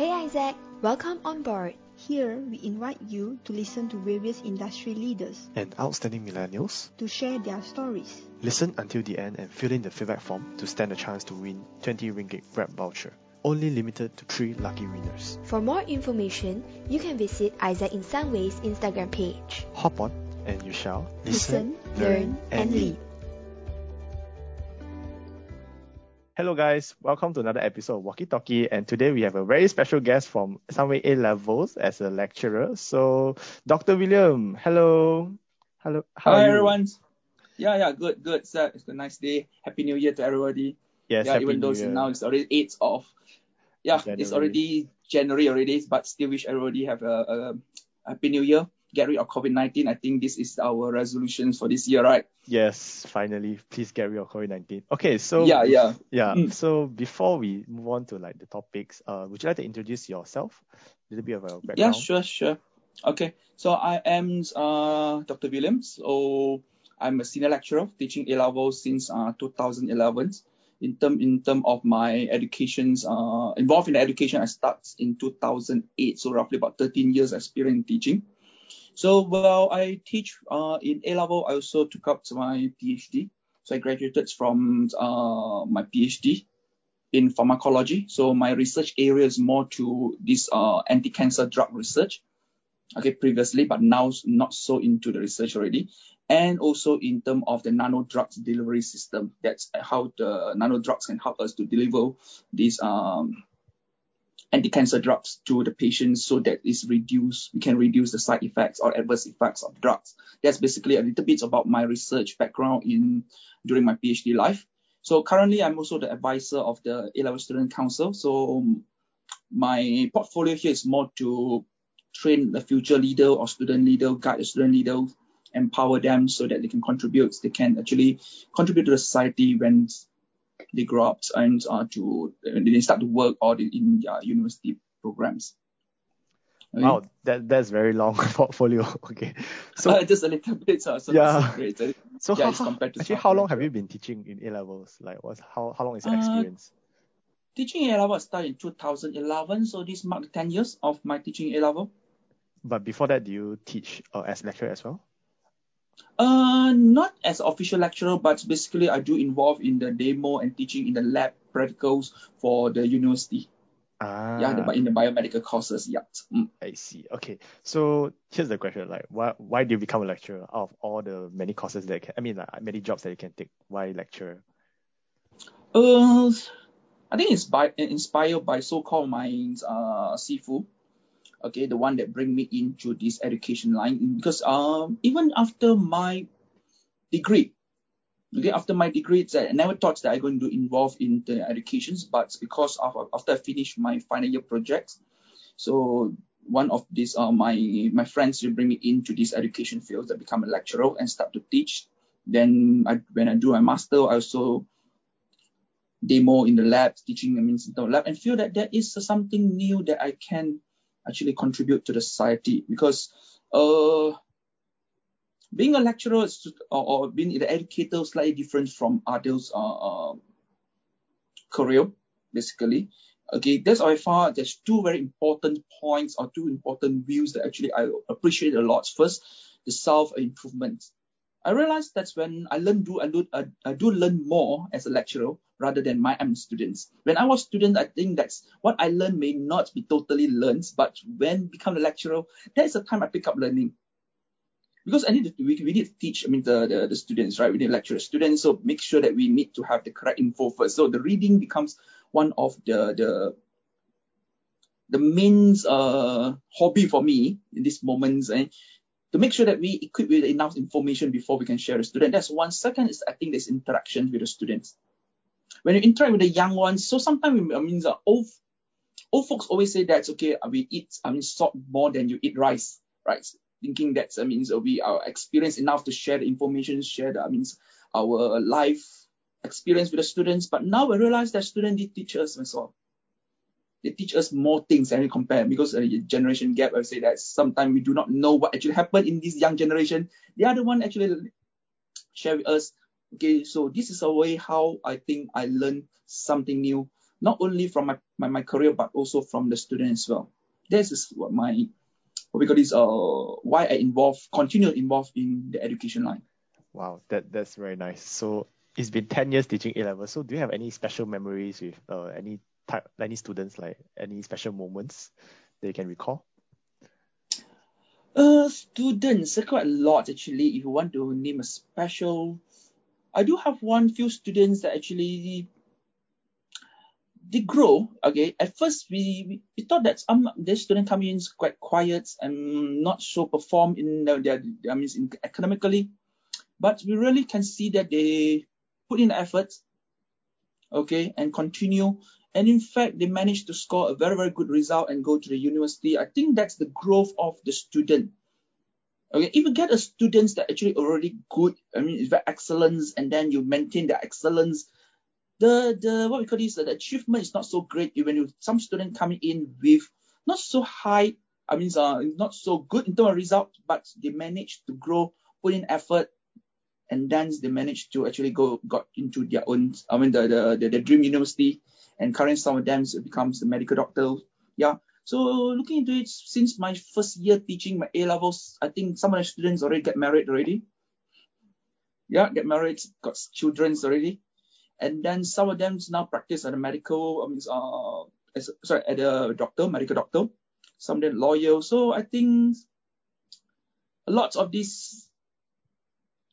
Hey Isaac, welcome on board. Here, we invite you to listen to various industry leaders and outstanding millennials to share their stories. Listen until the end and fill in the feedback form to stand a chance to win 20 ringgit Grab voucher. Only limited to 3 lucky winners. For more information, you can visit Isaac in Sunway's Instagram page. Hop on and you shall Listen, learn, and lead. Hello guys, welcome to another episode of Walkie Talkie and today we have a very special guest from Sunway A levels as a lecturer. So Dr. William, hello. Hello. How Hi everyone. Yeah, yeah, good, good. It's a, it's a nice day. Happy New Year to everybody. Yes, yeah, even though now it's already 8th of yeah, January. it's already January already, but still wish everybody have a, a happy new year. Get rid of COVID-19. I think this is our resolutions for this year, right? Yes, finally. Please get rid of COVID-19. Okay, so Yeah, yeah. yeah. Mm. So before we move on to like the topics, uh, would you like to introduce yourself? A little bit of a background. Yeah, sure, sure. Okay, so I am uh, Dr. Williams. So I'm a senior lecturer teaching A level since uh, 2011. In term in term of my educations, uh, involved in education, I start in 2008. So roughly about 13 years experience in teaching. So while I teach uh, in A level, I also took up my PhD. So I graduated from uh, my PhD in pharmacology. So my research area is more to this uh, anti-cancer drug research. Okay, previously, but now not so into the research already. And also in terms of the nano drugs delivery system. That's how the nano drugs can help us to deliver these um, anti-cancer drugs to the patients so that it's reduced, we can reduce the side effects or adverse effects of drugs. That's basically a little bit about my research background in during my PhD life. So currently I'm also the advisor of the A-Level Student Council. So um, my portfolio here is more to train the future leader or student leader, guide the student leader, empower them so that they can contribute, they can actually contribute to the society when they grow up and uh, to they start to work or they- in uh, university programs. Okay? Wow, that that's very long portfolio. Okay. So Uh, just a little bit. Uh, so Yeah. so great. So, yeah, how, it's compared to actually how long have you been teaching in A levels? Like what's how how long is your Uh, experience? teaching A level started in 2011, so this marked 10 years of my teaching A level. But before that, do you teach uh, as lecturer as well? Uh, not as official lecturer, but basically I do involve in the demo and teaching in the lab practicals for the university. Ah, Yeah, the, in the biomedical courses. Yeah. Mm. I see. Okay, so here's the question: like, why why do you become a lecturer out of all the many courses that can, I mean, like many jobs that you can take? Why lecturer? Uh, I think it's by inspired by so-called my uh Sifu. Okay, the one that bring me into this education line because um even after my degree, okay, after my degree, uh, I never thought that I'm going to involve in the educations, but because of after I finished my final year projects, so one of these uh my my friends will bring me into this education field that become a lecturer and start to teach. Then I, when I do my master, I also demo in the lab, teaching I in the lab, and feel that there is something new that I can actually contribute to the society because uh being a lecturer or, or being an educator is slightly different from others uh, uh career basically. Okay, that's I found there's two very important points or two important views that actually I appreciate a lot. First, the self improvement. I realized that's when I learn do I do I, do learn more as a lecturer rather than my own students. When I was student, I think that's what I learned may not be totally learned, but when become a lecturer, that is the time I pick up learning. Because I need to we, we need to teach, I mean the, the, the students, right? We need to lecture students, so make sure that we need to have the correct info first. So the reading becomes one of the the the main uh, hobby for me in these moments and to make sure that we equip with enough information before we can share with the student. That's one. Second is I think there's interaction with the students. When you interact with the young ones, so sometimes I mean the old old folks always say that okay, we eat I mean salt more than you eat rice, right? Thinking that I mean we are experienced enough to share the information, share the I mean our life experience with the students. But now we realize that students did teach us as well they teach us more things than we compare because a generation gap. I say that sometimes we do not know what actually happened in this young generation. The other one actually share with us. Okay, so this is a way how I think I learned something new not only from my, my, my career, but also from the student as well. This is what my, what we call this, uh, why I involve, continue involved in the education line. Wow, that that's very nice. So it's been 10 years teaching A level. So do you have any special memories with uh, any type, any students, like any special moments that you can recall? Uh, students, uh, quite a lot actually. If you want to name a special, I do have one few students that actually they grow. Okay, at first we, we thought that some this student coming in is quite quiet and not so perform in their, their I mean in but we really can see that they put in effort, okay, and continue. And in fact, they managed to score a very, very good result and go to the university. I think that's the growth of the student. Okay, if you get a students that actually already good, I mean, it's very excellence, and then you maintain the excellence, the the what we call this, the achievement is not so great. When you some student coming in with not so high, I mean, uh, not so good in terms of result, but they manage to grow, put in effort, and then they managed to actually go got into their own I mean the the the, the dream university and currently some of them becomes a medical doctor. Yeah. So looking into it since my first year teaching my A levels I think some of the students already get married already. Yeah get married got children already. And then some of them now practice at a medical I mean uh as sorry at a doctor medical doctor. Some of them lawyer. So I think lots of these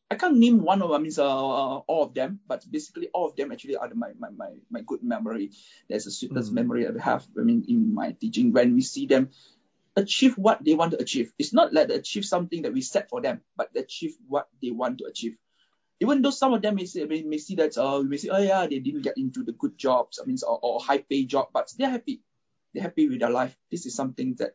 I can't name one of them, I mean, uh, uh, all of them, but basically all of them actually are my, my, my, my good memory. There's a sweetest mm. memory I have, I mean, in my teaching when we see them achieve what they want to achieve. It's not like achieve something that we set for them, but achieve what they want to achieve. Even though some of them may, say, may, may see that, uh, we may say, oh yeah, they didn't get into the good jobs, I mean, or, or high pay job, but they're happy. They're happy with their life. This is something that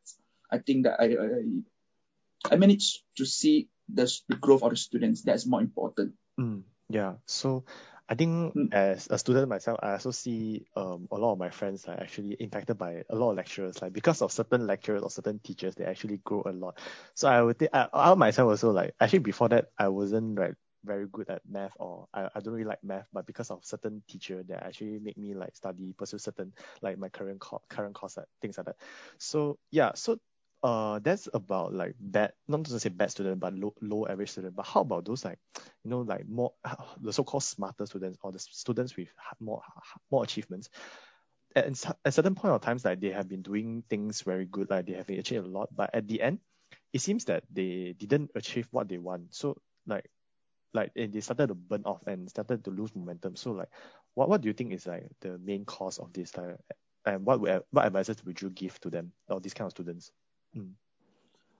I think that I, I, I managed to see the, the growth of the students. That's more important. Mm, yeah. So I think mm. as a student myself, I also see um, a lot of my friends are actually impacted by a lot of lecturers. Like because of certain lecturers or certain teachers, they actually grow a lot. So I would think I, I myself also like actually before that I wasn't like very good at math or I, I don't really like math, but because of certain teacher that actually make me like study, pursue certain like my current co- current course, like, things like that. So yeah, so uh that's about like bad not to say bad student but low, low average student. But how about those like you know like more the so-called smarter students or the students with more more achievements? At, at a certain point of times like they have been doing things very good like they have achieved a lot but at the end it seems that they didn't achieve what they want. So like like and they started to burn off and started to lose momentum. So like what what do you think is like the main cause of this like and what would, what advices would you give to them or these kind of students Mm.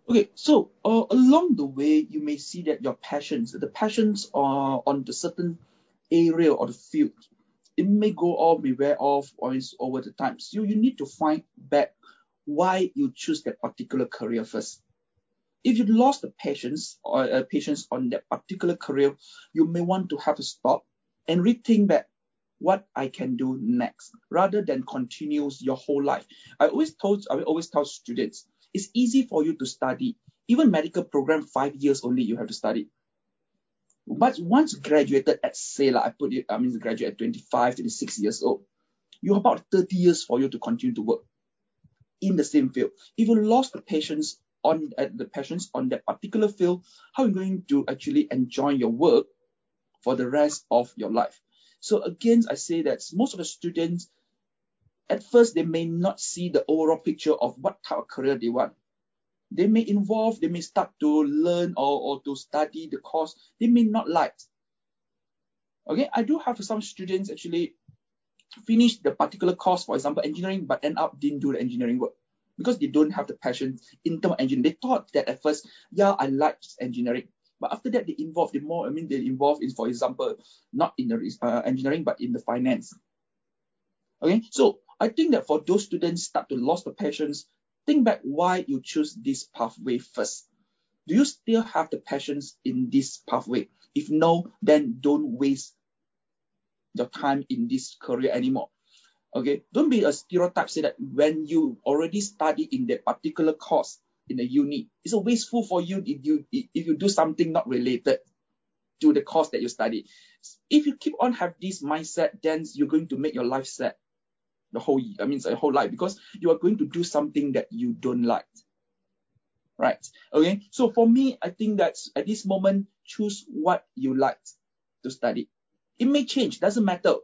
Okay, so uh, along the way, you may see that your passions, the passions are on the certain area or the field, it may go off, may wear off, or it's over the time. So you need to find back why you choose that particular career first. If you lost the patience or uh, patience on that particular career, you may want to have a stop and rethink back what I can do next, rather than continues your whole life. I always told I always tell students it's easy for you to study. Even medical program, five years only you have to study. But once graduated at say like I put it, I mean graduate at 25, 26 years old, you have about 30 years for you to continue to work in the same field. If you lost the patience on uh, the passions on that particular field, how are you going to actually enjoy your work for the rest of your life? So again, I say that most of the students at first they may not see the overall picture of what type of career they want. They may involve, they may start to learn or, or to study the course they may not like. Okay, I do have some students actually finish the particular course, for example, engineering, but end up didn't do the engineering work because they don't have the passion in terms of engineering. They thought that at first, yeah, I like engineering. But after that, they involve the more, I mean, they involve in, for example, not in the uh, engineering, but in the finance. Okay, so I think that for those students start to lose the passions, think back why you choose this pathway first. Do you still have the passions in this pathway? If no, then don't waste your time in this career anymore. Okay, don't be a stereotype say that when you already study in that particular course in the uni, it's a wasteful for you if you if you do something not related to the course that you study. If you keep on have this mindset, then you're going to make your life sad the whole I mean the whole life because you are going to do something that you don't like. Right. Okay. So for me, I think that at this moment, choose what you like to study. It may change, doesn't matter.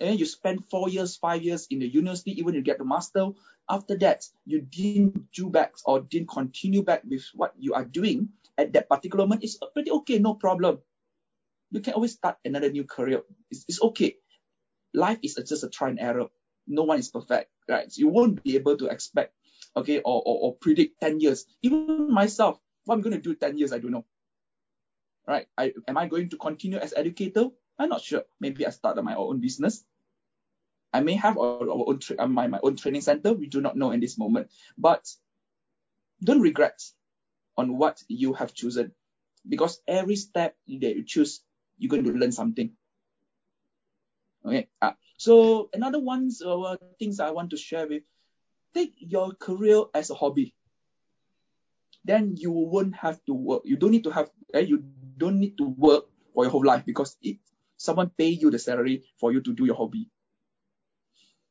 And you spend four years, five years in the university, even you get the master. After that, you didn't do back or didn't continue back with what you are doing at that particular moment. It's pretty okay, no problem. You can always start another new career. It's, it's okay. Life is just a try and error. No one is perfect, right? You won't be able to expect, okay, or, or, or predict 10 years. Even myself, what I'm going to do 10 years, I don't know. Right? I, am I going to continue as educator? I'm not sure. Maybe I start my own business. I may have our, our own tra- uh, my, my own training center. We do not know in this moment. But don't regret on what you have chosen because every step that you choose, you're going to learn something. Okay. Uh, so another one's uh, things I want to share with, take your career as a hobby. Then you won't have to work. You don't need to have. Eh, you don't need to work for your whole life because it, someone pay you the salary for you to do your hobby.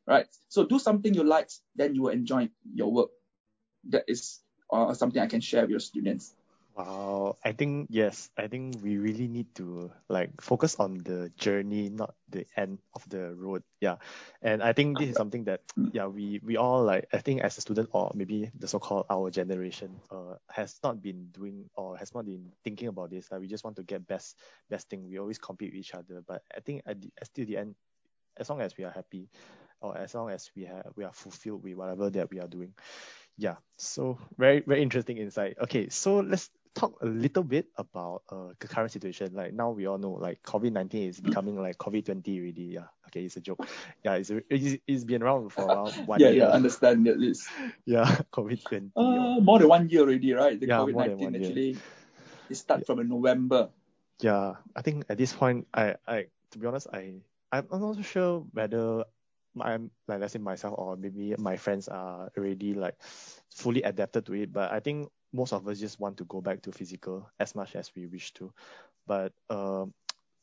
Right. So do something you like, then you will enjoy your work. That is uh, something I can share with your students. Wow, I think yes, I think we really need to like focus on the journey, not the end of the road. Yeah, and I think this is something that yeah we we all like I think as a student or maybe the so-called our generation uh has not been doing or has not been thinking about this. Like we just want to get best best thing. We always compete with each other, but I think at the, still the end, as long as we are happy, or as long as we have we are fulfilled with whatever that we are doing. Yeah, so very very interesting insight. Okay, so let's talk a little bit about uh, the current situation. Like now we all know like COVID nineteen is becoming like COVID twenty already. Yeah, okay, it's a joke. Yeah, it's it's, it's been around for around one yeah, year. Yeah, understand at least. yeah, COVID twenty. Uh, more than one year already, right? The yeah, COVID nineteen actually it started yeah. from November. Yeah, I think at this point, I I to be honest, I I'm not so sure whether I'm like let's say myself or maybe my friends are already like fully adapted to it. But I think most of us just want to go back to physical as much as we wish to. But um,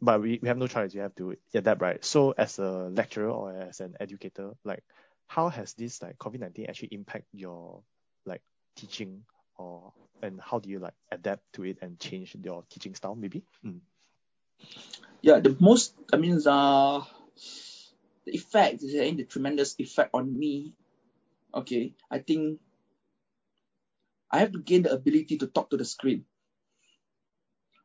but we, we have no choice. We have to adapt, right? So as a lecturer or as an educator, like how has this like COVID nineteen actually impact your like teaching or and how do you like adapt to it and change your teaching style maybe? Mm. Yeah, the most I mean uh the effect is having the tremendous effect on me. Okay, I think I have to gain the ability to talk to the screen.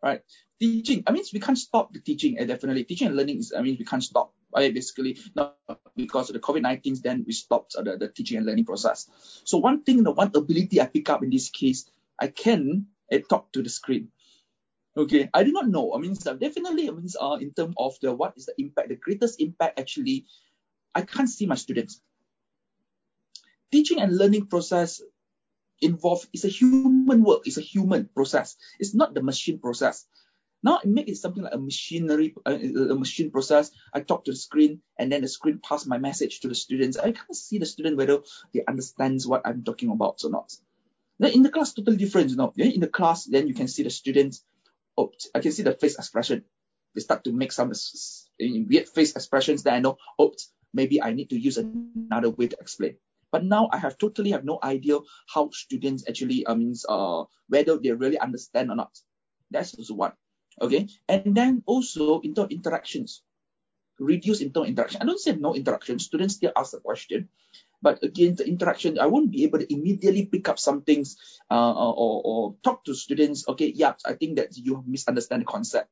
Right? Teaching, I mean, we can't stop the teaching, and definitely teaching and learning is, I mean, we can't stop. Right? Basically, not because of the COVID 19, then we stopped the, the teaching and learning process. So, one thing, the one ability I pick up in this case, I can uh, talk to the screen. Okay, I do not know. I mean, definitely, I mean, uh, in terms of the what is the impact, the greatest impact actually, I can't see my students. Teaching and learning process involved is a human work it's a human process. It's not the machine process. Now make it something like a machinery uh, a machine process. I talk to the screen and then the screen pass my message to the students. I can't see the student whether they understands what i'm talking about or not. Then in the class totally different you know. In the class then you can see the students oh, i can see the face expression they start to make some weird face expressions that i know oh maybe i need to use another way to explain but now I have totally have no idea how students actually I mean, uh whether they really understand or not. That's also one. Okay. And then also inter interactions. Reduce internal interaction. I don't say no interaction. Students still ask the question. But again, the interaction, I won't be able to immediately pick up some things uh, or, or talk to students. Okay, yeah, I think that you misunderstand the concept.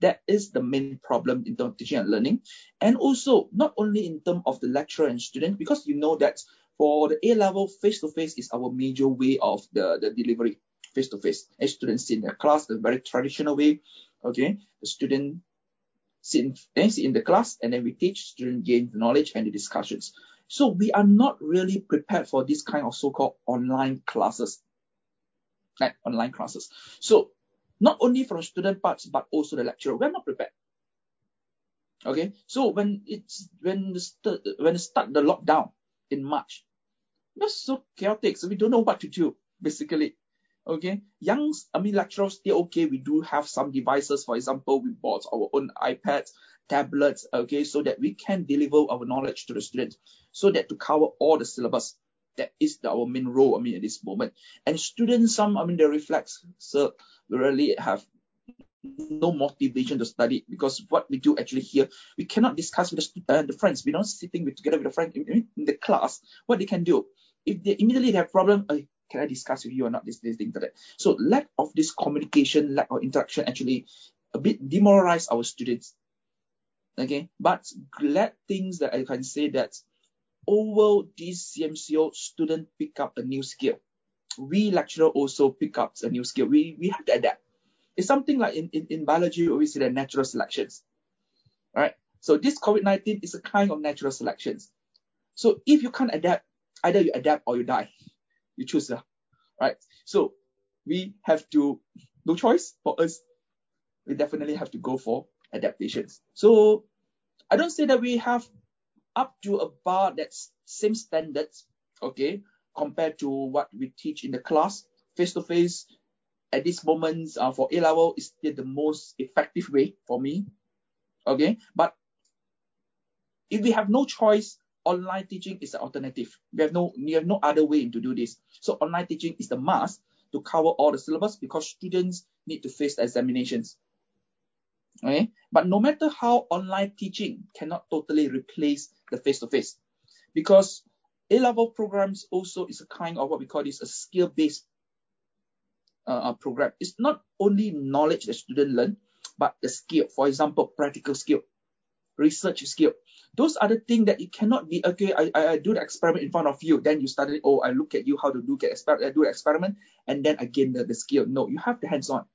That is the main problem in terms of teaching and learning. And also, not only in terms of the lecturer and student, because you know that for the A level, face to face is our major way of the, the delivery, face to face. Students sit in the class, the very traditional way. Okay, the student sit in, sit in the class and then we teach, student gain the knowledge and the discussions. So we are not really prepared for this kind of so-called online classes. Like online classes. So not only from student parts, but also the lecturer. We're not prepared. Okay, so when it's when the when start the lockdown in March, that's so chaotic. So we don't know what to do basically. Okay, young I mean lecturers still okay. We do have some devices. For example, we bought our own iPads. Tablets, okay, so that we can deliver our knowledge to the students, so that to cover all the syllabus. That is our main role, I mean, at this moment. And students, some, I mean, they reflex, so really have no motivation to study because what we do actually here, we cannot discuss with the, uh, the friends. We're not sitting with, together with the friend in, in, the class. What they can do, if they immediately have problem, uh, can I discuss with you or not this, this thing, that. So lack of this communication, lack of interaction actually a bit demoralize our students. Okay, but glad things that I can say that over this CMCO, student pick up a new skill. We lecturer also pick up a new skill. We we have to adapt. It's something like in, in, in biology, we see the natural selections. Right? So this COVID-19 is a kind of natural selections. So if you can't adapt, either you adapt or you die. You choose, uh, right? So we have to, no choice for us. We definitely have to go for adaptations. So I don't say that we have up to about that same standards, okay, compared to what we teach in the class, face to face. At this moment, uh, for A level, is still the most effective way for me, okay. But if we have no choice, online teaching is an alternative. We have no, we have no other way to do this. So online teaching is the must to cover all the syllabus because students need to face the examinations. Okay? But no matter how online teaching cannot totally replace the face-to-face because A-level programs also is a kind of what we call this a skill-based uh, program. It's not only knowledge that student learn, but the skill. For example, practical skill, research skill. Those are the things that it cannot be, okay, I, I do the experiment in front of you. Then you study, oh, I look at you how to do, get exper- do the experiment, and then again the, the skill. No, you have the hands-on.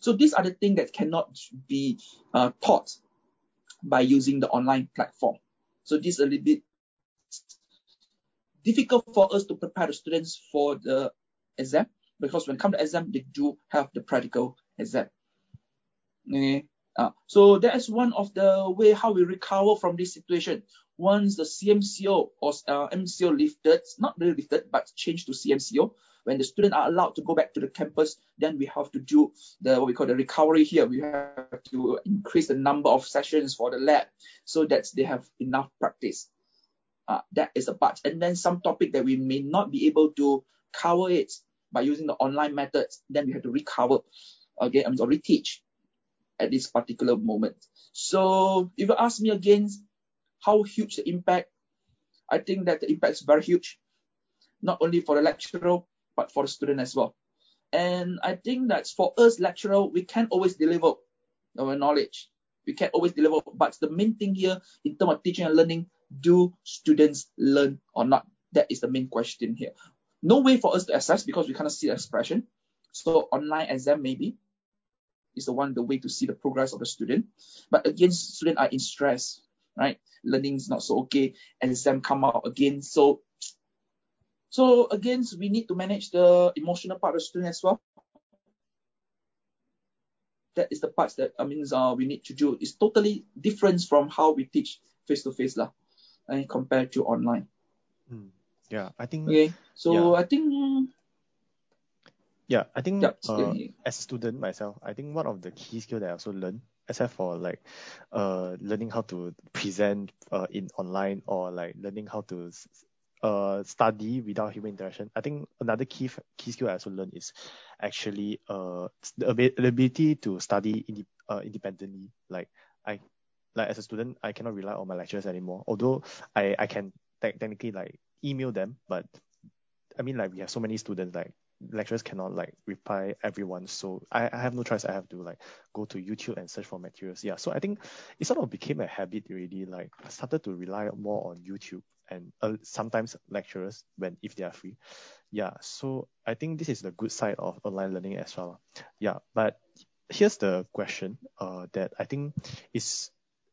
So these are the things that cannot be uh, taught by using the online platform. So this is a little bit difficult for us to prepare the students for the exam because when come to exam, they do have the practical exam. Okay. Uh, so that is one of the way how we recover from this situation. Once the CMCO or uh, MCO lifted, not really lifted, but changed to CMCO, when the students are allowed to go back to the campus, then we have to do the what we call the recovery here. We have to increase the number of sessions for the lab so that they have enough practice. Uh, that is a part. And then some topic that we may not be able to cover it by using the online methods, then we have to recover again, mean, or reteach at this particular moment. So if you ask me again, how huge the impact, I think that the impact is very huge, not only for the lecturer, but for the student as well. And I think that for us lecturer, we can always deliver our knowledge. We can always deliver, but the main thing here in terms of teaching and learning, do students learn or not? That is the main question here. No way for us to assess because we cannot see the expression. So online exam maybe is the one the way to see the progress of the student. But again, students are in stress, right? Learning is not so okay. Exam come out again. So so again, we need to manage the emotional part of the student as well. That is the parts that I mean uh, we need to do. It's totally different from how we teach face to face lah, and compared to online. Mm. Yeah, I think. Okay, so yeah. I think. Yeah, I think Yeah, uh, as a student myself, I think one of the key skill that I also learned, except for like uh learning how to present uh in online or like learning how to uh study without human interaction. I think another key key skill I also learned is actually uh the, ability to study inde- uh, independently. Like I like as a student, I cannot rely on my lecturers anymore. Although I I can te- technically like email them, but I mean like we have so many students like lecturers cannot like reply everyone so I, I have no choice I have to like go to YouTube and search for materials yeah so I think it sort of became a habit already like I started to rely more on YouTube and uh, sometimes lecturers when if they are free. Yeah so I think this is the good side of online learning as well. Yeah but here's the question uh that I think is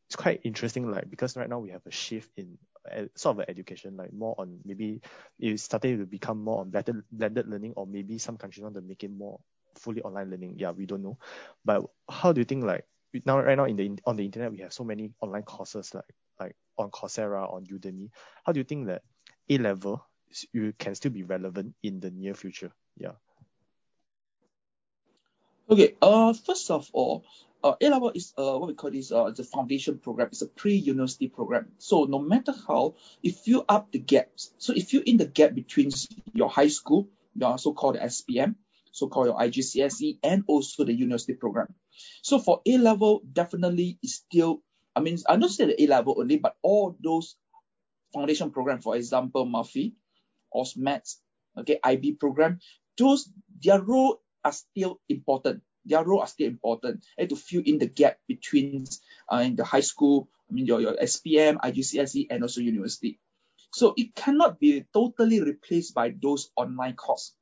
it's quite interesting like because right now we have a shift in uh, sort of education like more on maybe it's starting to become more on blended, blended learning or maybe some countries want to make it more fully online learning. Yeah we don't know. But how do you think like now right now in the on the internet we have so many online courses like like on Coursera on Udemy how do you think that A level you can still be relevant in the near future yeah Okay, uh, first of all, uh, A level is uh, what we call this uh, the foundation program. It's a pre-university program. So no matter how, if you up the gaps, so if you in the gap between your high school, your so-called SPM, so-called your IGCSE, and also the university program. So for A level, definitely is still. I mean, I don't say the A level only, but all those foundation program, for example, MUFY, AUSMAT, okay, IB program, those their role are still important their role are still important and to fill in the gap between uh, in the high school, I mean your, your SPM, IGCSE, and also university. So it cannot be totally replaced by those online courses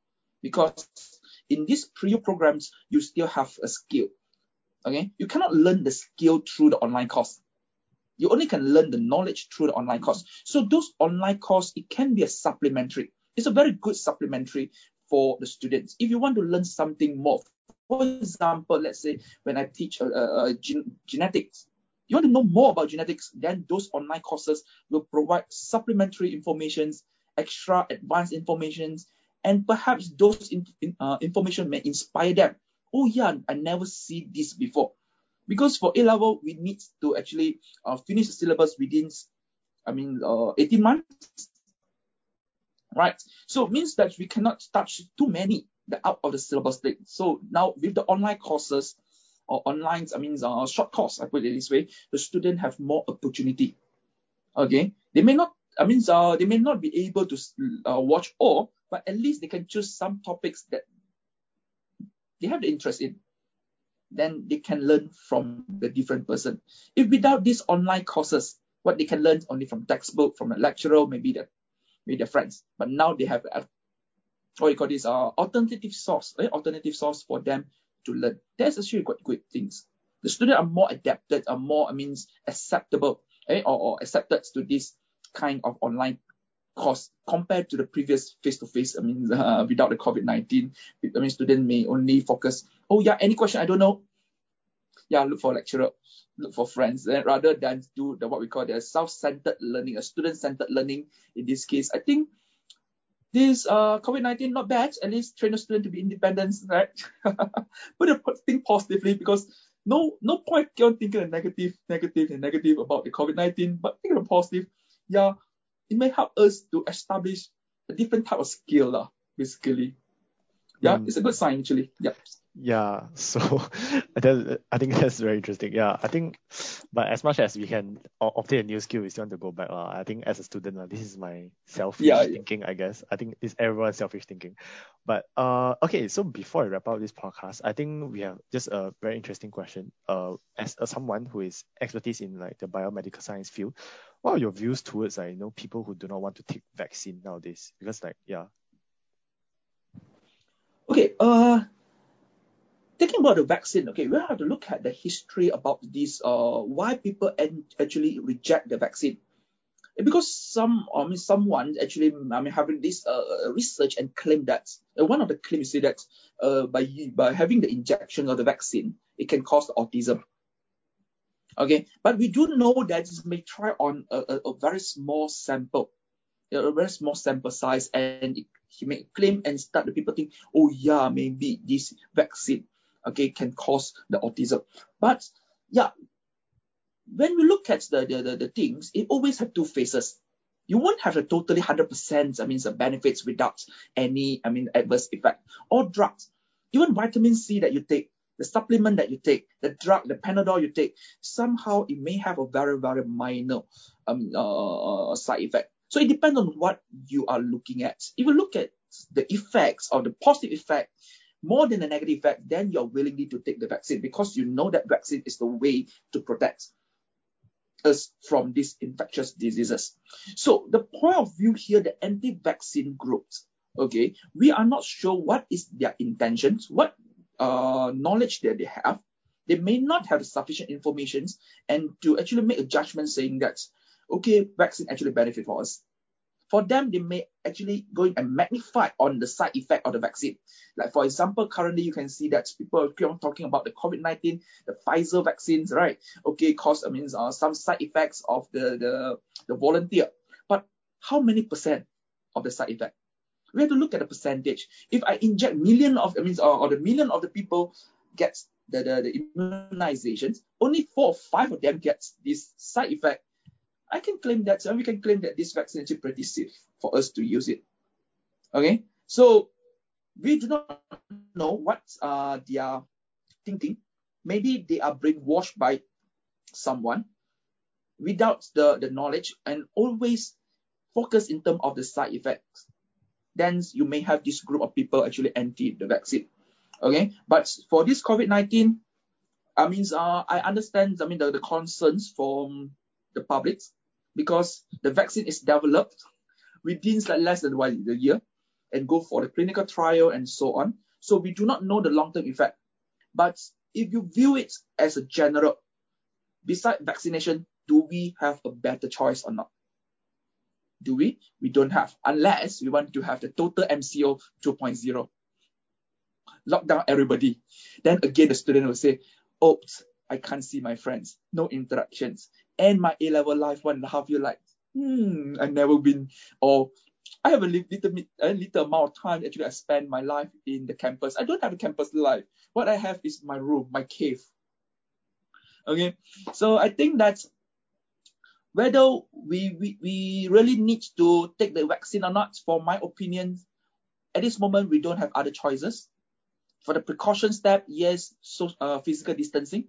because in these pre programs you still have a skill. Okay, you cannot learn the skill through the online course. You only can learn the knowledge through the online course. So those online course it can be a supplementary. It's a very good supplementary for the students. If you want to learn something more, for example, let's say when I teach uh, uh, gen- genetics, you want to know more about genetics, then those online courses will provide supplementary informations, extra advanced informations, and perhaps those in, in, uh, information may inspire them. Oh yeah, I never see this before. Because for A level, we need to actually uh, finish the syllabus within, I mean, uh, 18 months. Right. So it means that we cannot touch too many the out of the syllabus thing. So now with the online courses or online, I mean, uh, short course, I put it this way, the student have more opportunity. Okay, they may not, I mean, uh, they may not be able to uh, watch all, but at least they can choose some topics that they have the interest in. Then they can learn from the different person. If without these online courses, what they can learn only from textbook, from a lecturer, maybe their, maybe their friends. But now they have what you call this uh, alternative source, eh, alternative source for them to learn. That's actually quite good things. The students are more adapted, are more, I mean, acceptable, eh, or, or accepted to this kind of online course compared to the previous face-to-face. I mean, uh, without the COVID-19, I mean, student may only focus. Oh yeah, any question I don't know. Yeah, look for lecturer, look for friends, eh, rather than do the what we call the self-centered learning, a student-centered learning. In this case, I think this uh, COVID-19 not bad. At least train the student to be independent, right? Put a think positively because no no point keep thinking the negative, negative, and negative about the COVID-19, but think of the positive. Yeah, it may help us to establish a different type of skill, lah, basically. Yeah, mm. it's a good sign actually. Yeah. Yeah, so that, I think that's very interesting. Yeah, I think, but as much as we can obtain a new skill, we still want to go back. Uh, I think as a student, uh, this is my selfish yeah, thinking, I guess. I think it's everyone's selfish thinking. But uh, okay, so before I wrap up this podcast, I think we have just a very interesting question. Uh, as, as someone who is expertise in like the biomedical science field, what are your views towards like, you know, people who do not want to take vaccine nowadays? Because like, yeah. Okay, uh, Thinking about the vaccine, okay, we have to look at the history about this, uh, why people actually reject the vaccine. Because some, I mean, someone actually, I mean, having this uh, research and claim that uh, one of the claims is that uh, by by having the injection of the vaccine, it can cause autism. Okay, but we do know that it may try on a, a, a very small sample, a very small sample size, and he may claim and start the people think, oh yeah, maybe this vaccine okay, can cause the autism. But yeah, when we look at the, the, the, the things, it always have two faces You won't have a totally 100%, I mean, the benefits without any, I mean, adverse effect. Or drugs, even vitamin C that you take, the supplement that you take, the drug, the Panadol you take, somehow it may have a very, very minor um, uh, side effect. So it depends on what you are looking at. If you look at the effects or the positive effect, more than the negative effect, then you're willingly to take the vaccine because you know that vaccine is the way to protect us from these infectious diseases. So the point of view here, the anti-vaccine groups, okay, we are not sure what is their intentions, what uh, knowledge that they have. They may not have sufficient information and to actually make a judgment saying that, okay, vaccine actually benefit for us for them, they may actually go and magnify on the side effect of the vaccine. Like for example, currently you can see that people on talking about the COVID-19, the Pfizer vaccines, right? Okay, cause I mean uh, some side effects of the, the the volunteer. But how many percent of the side effect? We have to look at the percentage. If I inject million of I mean or, or the million of the people gets the, the, the immunizations, only four or five of them gets this side effect. I can claim that, and we can claim that this vaccine is pretty safe for us to use it. Okay, so we do not know what uh, they are thinking. Maybe they are brainwashed by someone without the, the knowledge and always focus in terms of the side effects. Then you may have this group of people actually anti the vaccine. Okay, but for this COVID-19, I mean, uh, I understand, I mean, the, the concerns from the public because the vaccine is developed within less than one the year and go for the clinical trial and so on. So we do not know the long-term effect. But if you view it as a general, beside vaccination, do we have a better choice or not? Do we? We don't have, unless we want to have the total MCO 2.0. Lock down everybody. Then again, the student will say, oops, I can't see my friends, no interactions. And my A-level life, one and a half year life, hmm, I've never been, or I have a little, a little amount of time actually I spend my life in the campus. I don't have a campus life. What I have is my room, my cave. Okay, so I think that whether we, we, we really need to take the vaccine or not, for my opinion, at this moment we don't have other choices. For the precaution step, yes, so uh, physical distancing.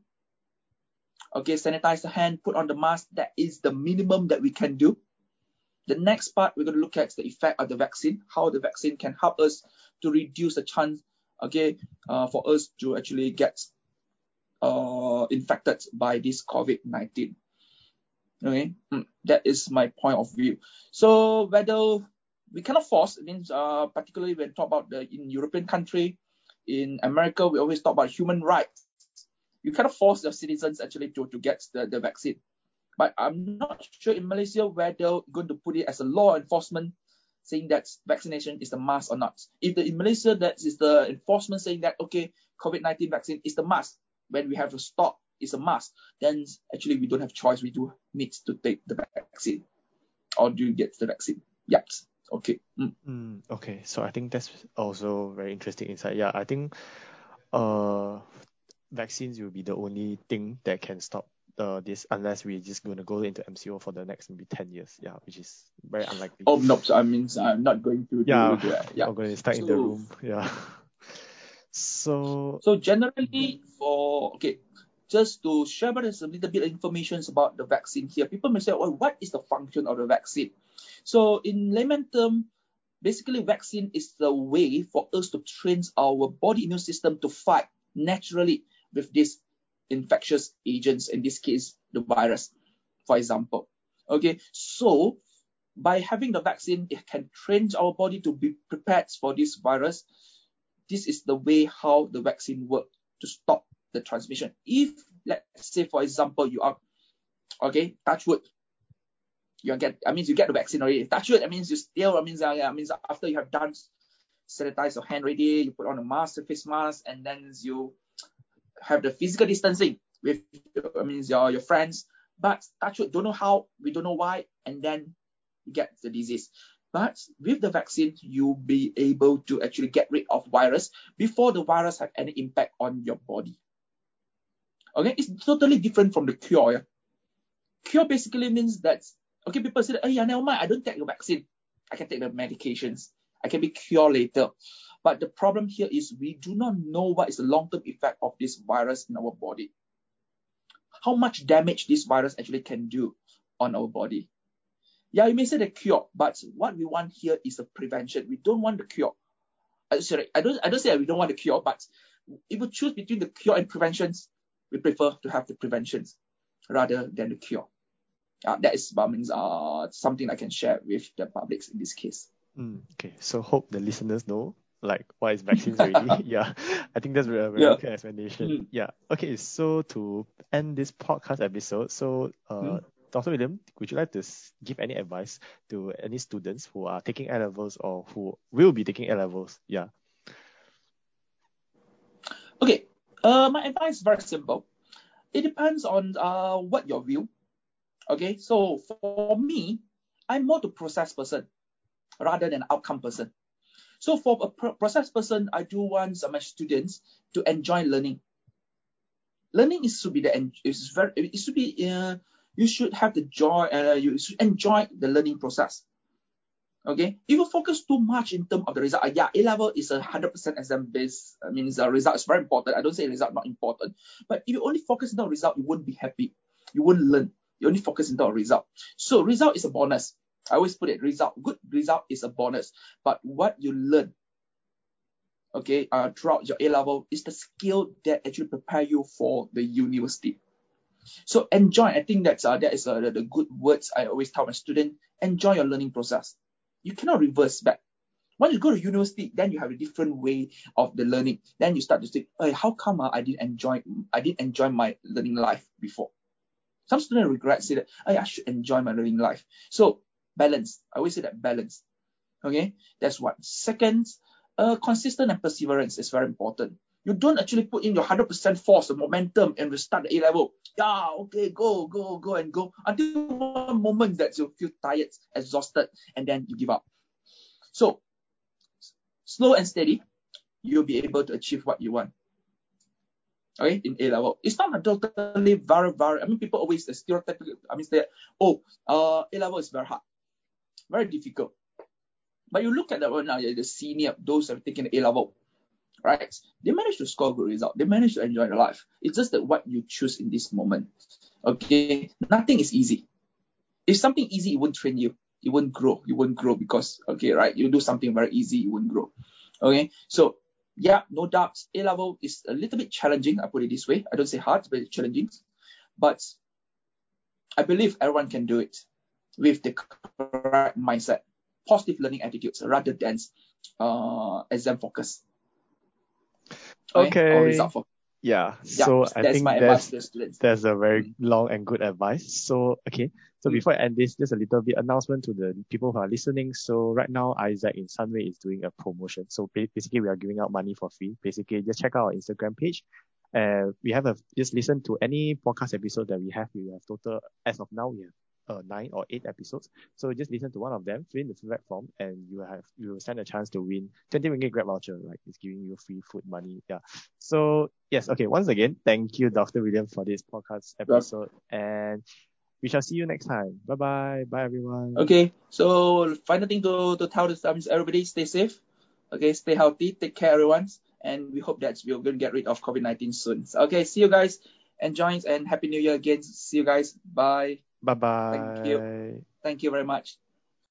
Okay, sanitize the hand, put on the mask. That is the minimum that we can do. The next part, we're going to look at the effect of the vaccine, how the vaccine can help us to reduce the chance, okay, uh, for us to actually get uh, infected by this COVID-19. Okay, mm, that is my point of view. So whether we cannot force, it means uh, particularly when talk about the in European country, in America, we always talk about human rights. You cannot force the citizens actually to, to get the, the vaccine. But I'm not sure in Malaysia whether going to put it as a law enforcement saying that vaccination is the must or not. If the, in Malaysia that is the enforcement saying that okay, COVID-19 vaccine is the must, when we have to stop is a must, then actually we don't have choice. We do need to take the vaccine. Or do you get the vaccine? Yep. Okay. Mm. Mm, okay. So I think that's also very interesting insight. Yeah, I think uh vaccines will be the only thing that can stop uh, this unless we're just going to go into MCO for the next maybe 10 years. Yeah, which is very unlikely. Oh, no. So I mean, I'm not going to yeah, do that. Yeah, I'm going to stay so, in the room. Yeah. So, so generally for, okay, just to share with us a little bit of information about the vaccine here, people may say, well, what is the function of the vaccine? So in layman term, basically vaccine is the way for us to train our body immune system to fight naturally with these infectious agents, in this case, the virus, for example. Okay, so by having the vaccine, it can train our body to be prepared for this virus. This is the way how the vaccine works to stop the transmission. If, let's say, for example, you are, okay, touch wood, you get, I mean, you get the vaccine already. Touch wood, that means you still, I mean, uh, means after you have done sanitize your hand already, you put on a mask, a face mask, and then you have the physical distancing with I mean your your friends, but touch wood, don't know how, we don't know why, and then you get the disease. But with the vaccine, you'll be able to actually get rid of virus before the virus have any impact on your body. Okay, it's totally different from the cure. Yeah? Cure basically means that okay, people say, oh yeah, never mind, I don't take the vaccine. I can take the medications. I can be cured later. But the problem here is we do not know what is the long-term effect of this virus in our body. How much damage this virus actually can do on our body. Yeah, you may say the cure, but what we want here is a prevention. We don't want the cure. Uh, sorry, I don't, I don't say we don't want the cure, but if we choose between the cure and preventions, we prefer to have the preventions rather than the cure. Uh, that is I mean, uh, something I can share with the publics in this case. Mm, okay, so hope the listeners know like why is vaccines already. yeah, I think that's a very, very yeah. good explanation. Mm. Yeah. Okay, so to end this podcast episode, so uh, mm. Dr. William, would you like to give any advice to any students who are taking A levels or who will be taking A levels? Yeah. Okay. Uh, my advice is very simple. It depends on uh what your view. Okay, so for me, I'm more the process person rather than outcome person. So for a process person, I do want my students to enjoy learning. learning is should be the is very it should be uh, you should have the joy uh, you should enjoy the learning process okay if you focus too much in terms of the result uh, yeah a level is a 100% exam based i mean the result is very important i don't say result not important but if you only focus on the result you won't be happy you won't learn you only focus on the result so result is a bonus i always put it result good result is a bonus but what you learn okay, uh, throughout your A level is the skill that actually prepare you for the university. So enjoy. I think that's uh, that is uh, the, the good words I always tell my student. Enjoy your learning process. You cannot reverse back. Once you go to university, then you have a different way of the learning. Then you start to think, hey, how come uh, I didn't enjoy I didn't enjoy my learning life before? Some students regret say that hey, I should enjoy my learning life. So balance. I always say that balance. Okay, that's one. Second, uh, consistent and perseverance is very important. You don't actually put in your 100% force, the momentum, and start the A level. Yeah, okay, go, go, go, and go until one moment that you feel tired, exhausted, and then you give up. So, slow and steady, you'll be able to achieve what you want. Okay, in A level, it's not a totally very, very. I mean, people always the stereotypical. I mean, say, oh, uh, A level is very hard, very difficult. But you look at that one now, the senior, those who have taken A level, right? They manage to score good result. They manage to enjoy their life. It's just that what you choose in this moment. Okay, nothing is easy. If something easy, it won't train you. You won't grow. You won't grow because okay, right? You do something very easy, you won't grow. Okay, so yeah, no doubts. A level is a little bit challenging. I put it this way. I don't say hard, but it's challenging. But I believe everyone can do it with the correct mindset positive learning attitudes rather than uh, exam focus. Okay. Or result focus. Yeah. Yeah, So I that's think my advice that's to the students. that's a very long and good advice. So okay. So Mm. before I end this, just a little bit announcement to the people who are listening. So right now, Isaac in Sunway is doing a promotion. So basically, we are giving out money for free. Basically, just check out our Instagram page. Uh, we have a just listen to any podcast episode that we have. We have total as of now we have uh, nine or eight episodes. So just listen to one of them, fill in the feedback form, and you have you will stand a chance to win 20 ringgit grab voucher. Like it's giving you free food money. Yeah. So yes, okay. Once again, thank you, Dr. William, for this podcast episode, and we shall see you next time. Bye bye. Bye everyone. Okay, so final thing to, to tell the students, everybody stay safe. Okay, stay healthy, take care everyone, and we hope that we're going to get rid of COVID-19 soon. So, okay, see you guys. Enjoy and happy new year again. See you guys. Bye. Bye bye. Thank you. Thank you very much.